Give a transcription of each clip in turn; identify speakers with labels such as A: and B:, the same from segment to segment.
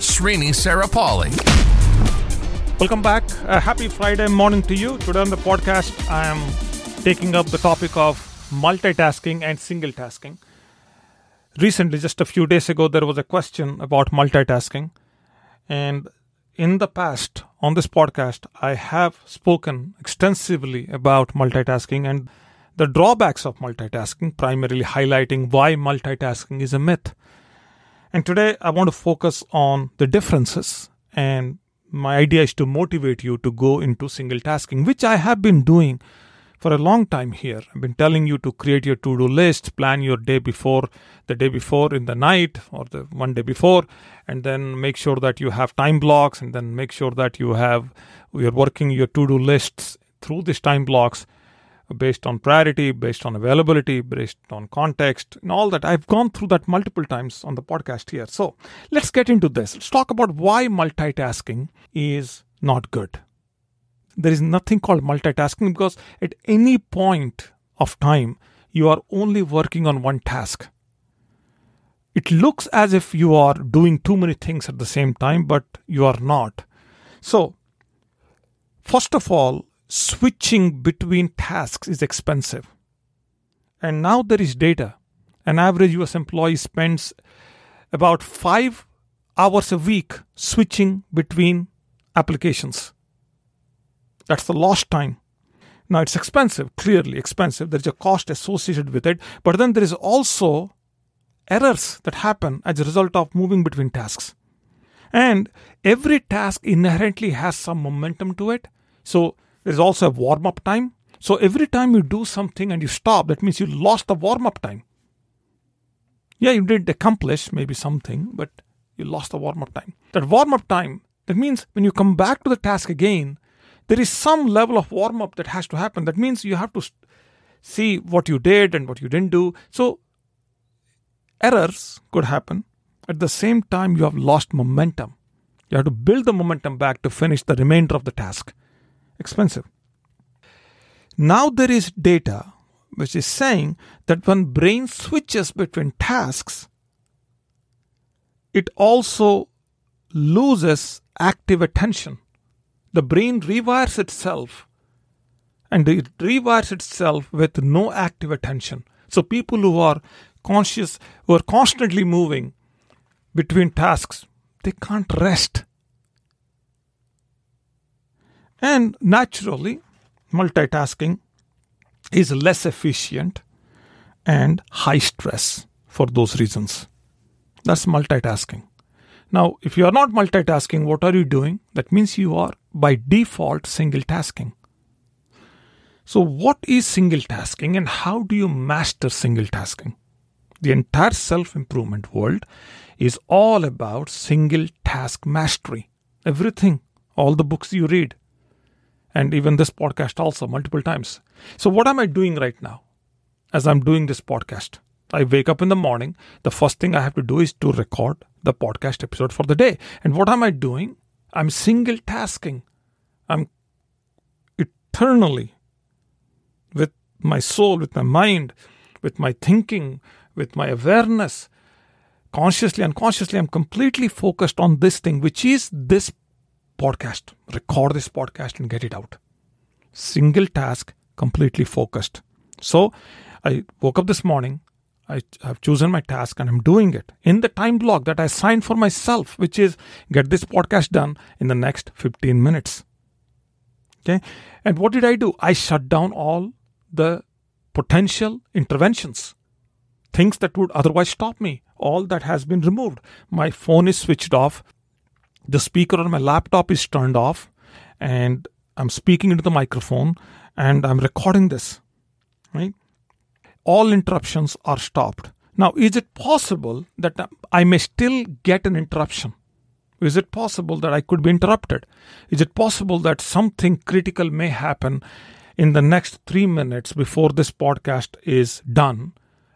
A: Srini Sarapalli.
B: Welcome back. Uh, happy Friday morning to you. Today on the podcast, I am taking up the topic of multitasking and single tasking. Recently, just a few days ago, there was a question about multitasking. And in the past, on this podcast, I have spoken extensively about multitasking and the drawbacks of multitasking, primarily highlighting why multitasking is a myth. And today, I want to focus on the differences. And my idea is to motivate you to go into single tasking, which I have been doing for a long time here. I've been telling you to create your to do list, plan your day before, the day before in the night or the one day before, and then make sure that you have time blocks, and then make sure that you have, you're working your to do lists through these time blocks based on priority, based on availability, based on context, and all that. I've gone through that multiple times on the podcast here. So let's get into this. Let's talk about why multitasking is not good there is nothing called multitasking because at any point of time you are only working on one task it looks as if you are doing too many things at the same time but you are not so first of all switching between tasks is expensive and now there is data an average us employee spends about 5 hours a week switching between applications that's the lost time. Now it's expensive, clearly expensive. There's a cost associated with it, but then there is also errors that happen as a result of moving between tasks. And every task inherently has some momentum to it. So there's also a warm up time. So every time you do something and you stop, that means you lost the warm up time. Yeah, you did accomplish maybe something, but you lost the warm up time. That warm up time, that means when you come back to the task again, there is some level of warm up that has to happen. That means you have to see what you did and what you didn't do. So errors could happen. At the same time, you have lost momentum. You have to build the momentum back to finish the remainder of the task. Expensive. Now there is data which is saying that when brain switches between tasks, it also loses active attention the brain rewires itself and it rewires itself with no active attention. So people who are conscious, who are constantly moving between tasks, they can't rest. And naturally, multitasking is less efficient and high stress for those reasons. That's multitasking. Now, if you are not multitasking, what are you doing? That means you are by default single tasking. So, what is single tasking and how do you master single tasking? The entire self improvement world is all about single task mastery. Everything, all the books you read, and even this podcast also multiple times. So, what am I doing right now as I'm doing this podcast? I wake up in the morning. The first thing I have to do is to record the podcast episode for the day. And what am I doing? I'm single tasking. I'm eternally with my soul, with my mind, with my thinking, with my awareness, consciously, unconsciously, I'm completely focused on this thing, which is this podcast. Record this podcast and get it out. Single task, completely focused. So I woke up this morning. I have chosen my task and I'm doing it in the time block that I signed for myself, which is get this podcast done in the next 15 minutes. Okay. And what did I do? I shut down all the potential interventions, things that would otherwise stop me. All that has been removed. My phone is switched off. The speaker on my laptop is turned off. And I'm speaking into the microphone and I'm recording this. Right? all interruptions are stopped. Now, is it possible that I may still get an interruption? Is it possible that I could be interrupted? Is it possible that something critical may happen in the next three minutes before this podcast is done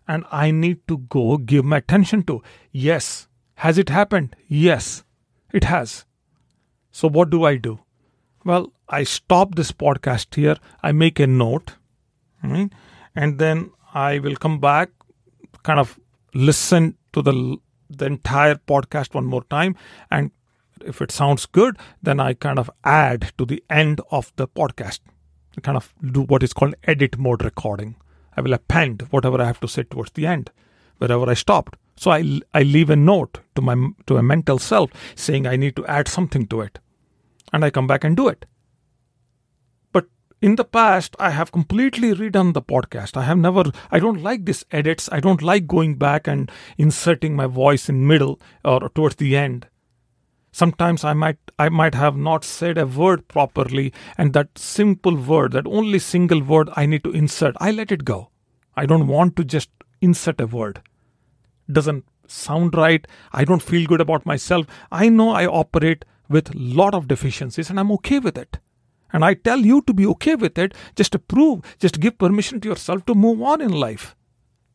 B: and I need to go give my attention to? Yes. Has it happened? Yes, it has. So, what do I do? Well, I stop this podcast here, I make a note, right? and then I will come back, kind of listen to the the entire podcast one more time and if it sounds good then i kind of add to the end of the podcast I kind of do what is called edit mode recording i will append whatever i have to say towards the end wherever i stopped so i i leave a note to my to a mental self saying i need to add something to it. And i come back and do it. But in the past i have completely redone the podcast. I have never i don't like these edits. I don't like going back and inserting my voice in middle or towards the end. Sometimes i might i might have not said a word properly and that simple word that only single word i need to insert i let it go. I don't want to just insert a word. Doesn't sound right i don't feel good about myself i know i operate with lot of deficiencies and i'm okay with it and I tell you to be okay with it, just to prove, just give permission to yourself to move on in life.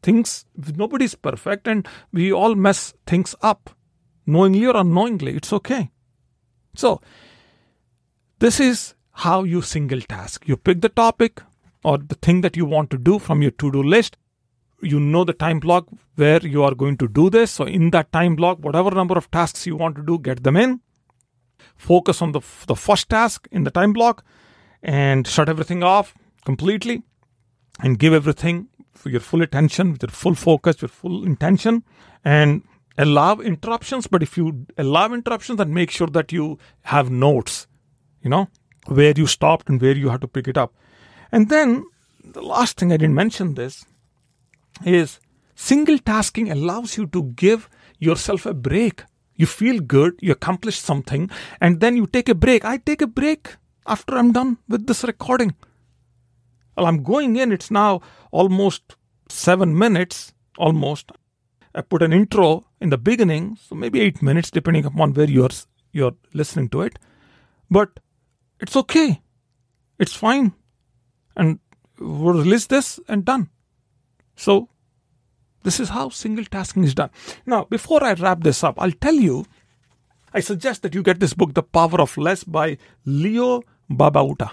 B: Things, nobody's perfect and we all mess things up, knowingly or unknowingly. It's okay. So, this is how you single task. You pick the topic or the thing that you want to do from your to do list. You know the time block where you are going to do this. So, in that time block, whatever number of tasks you want to do, get them in. Focus on the, the first task in the time block and shut everything off completely and give everything your full attention with your full focus your full intention and allow interruptions. But if you allow interruptions then make sure that you have notes you know where you stopped and where you have to pick it up. And then the last thing i didn't mention this is single tasking allows you to give yourself a break you feel good, you accomplish something, and then you take a break. I take a break after I'm done with this recording. Well, I'm going in, it's now almost seven minutes, almost. I put an intro in the beginning, so maybe eight minutes, depending upon where you're, you're listening to it. But it's okay. It's fine. And we'll release this and done. So this is how single tasking is done. Now, before I wrap this up, I'll tell you, I suggest that you get this book, The Power of Less by Leo Babauta.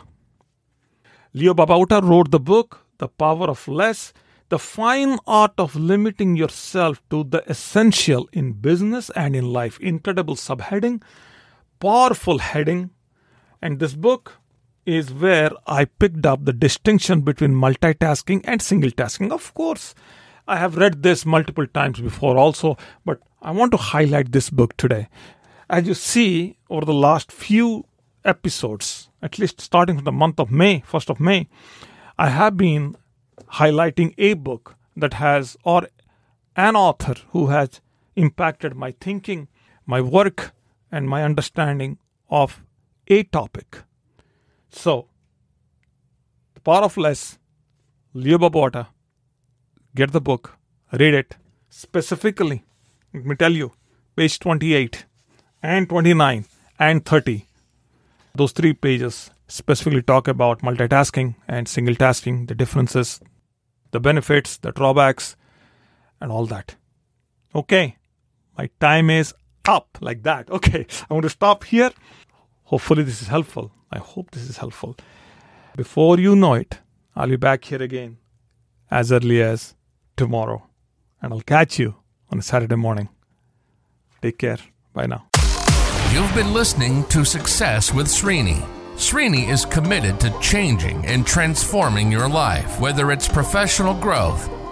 B: Leo Babauta wrote the book, The Power of Less, the fine art of limiting yourself to the essential in business and in life. Incredible subheading, powerful heading. And this book is where I picked up the distinction between multitasking and single tasking. Of course, I have read this multiple times before also, but I want to highlight this book today. As you see over the last few episodes, at least starting from the month of May, 1st of May, I have been highlighting a book that has, or an author who has impacted my thinking, my work, and my understanding of a topic. So, The Power of Less, Leo Babauta, get the book, read it specifically. Let me tell you, page 28 and 29 and 30. Those three pages specifically talk about multitasking and single tasking, the differences, the benefits, the drawbacks, and all that. Okay, my time is up like that. Okay, I want to stop here. Hopefully, this is helpful. I hope this is helpful. Before you know it, I'll be back here again as early as tomorrow. And I'll catch you on a Saturday morning. Take care. Bye now.
A: You've been listening to Success with Srini. Srini is committed to changing and transforming your life, whether it's professional growth,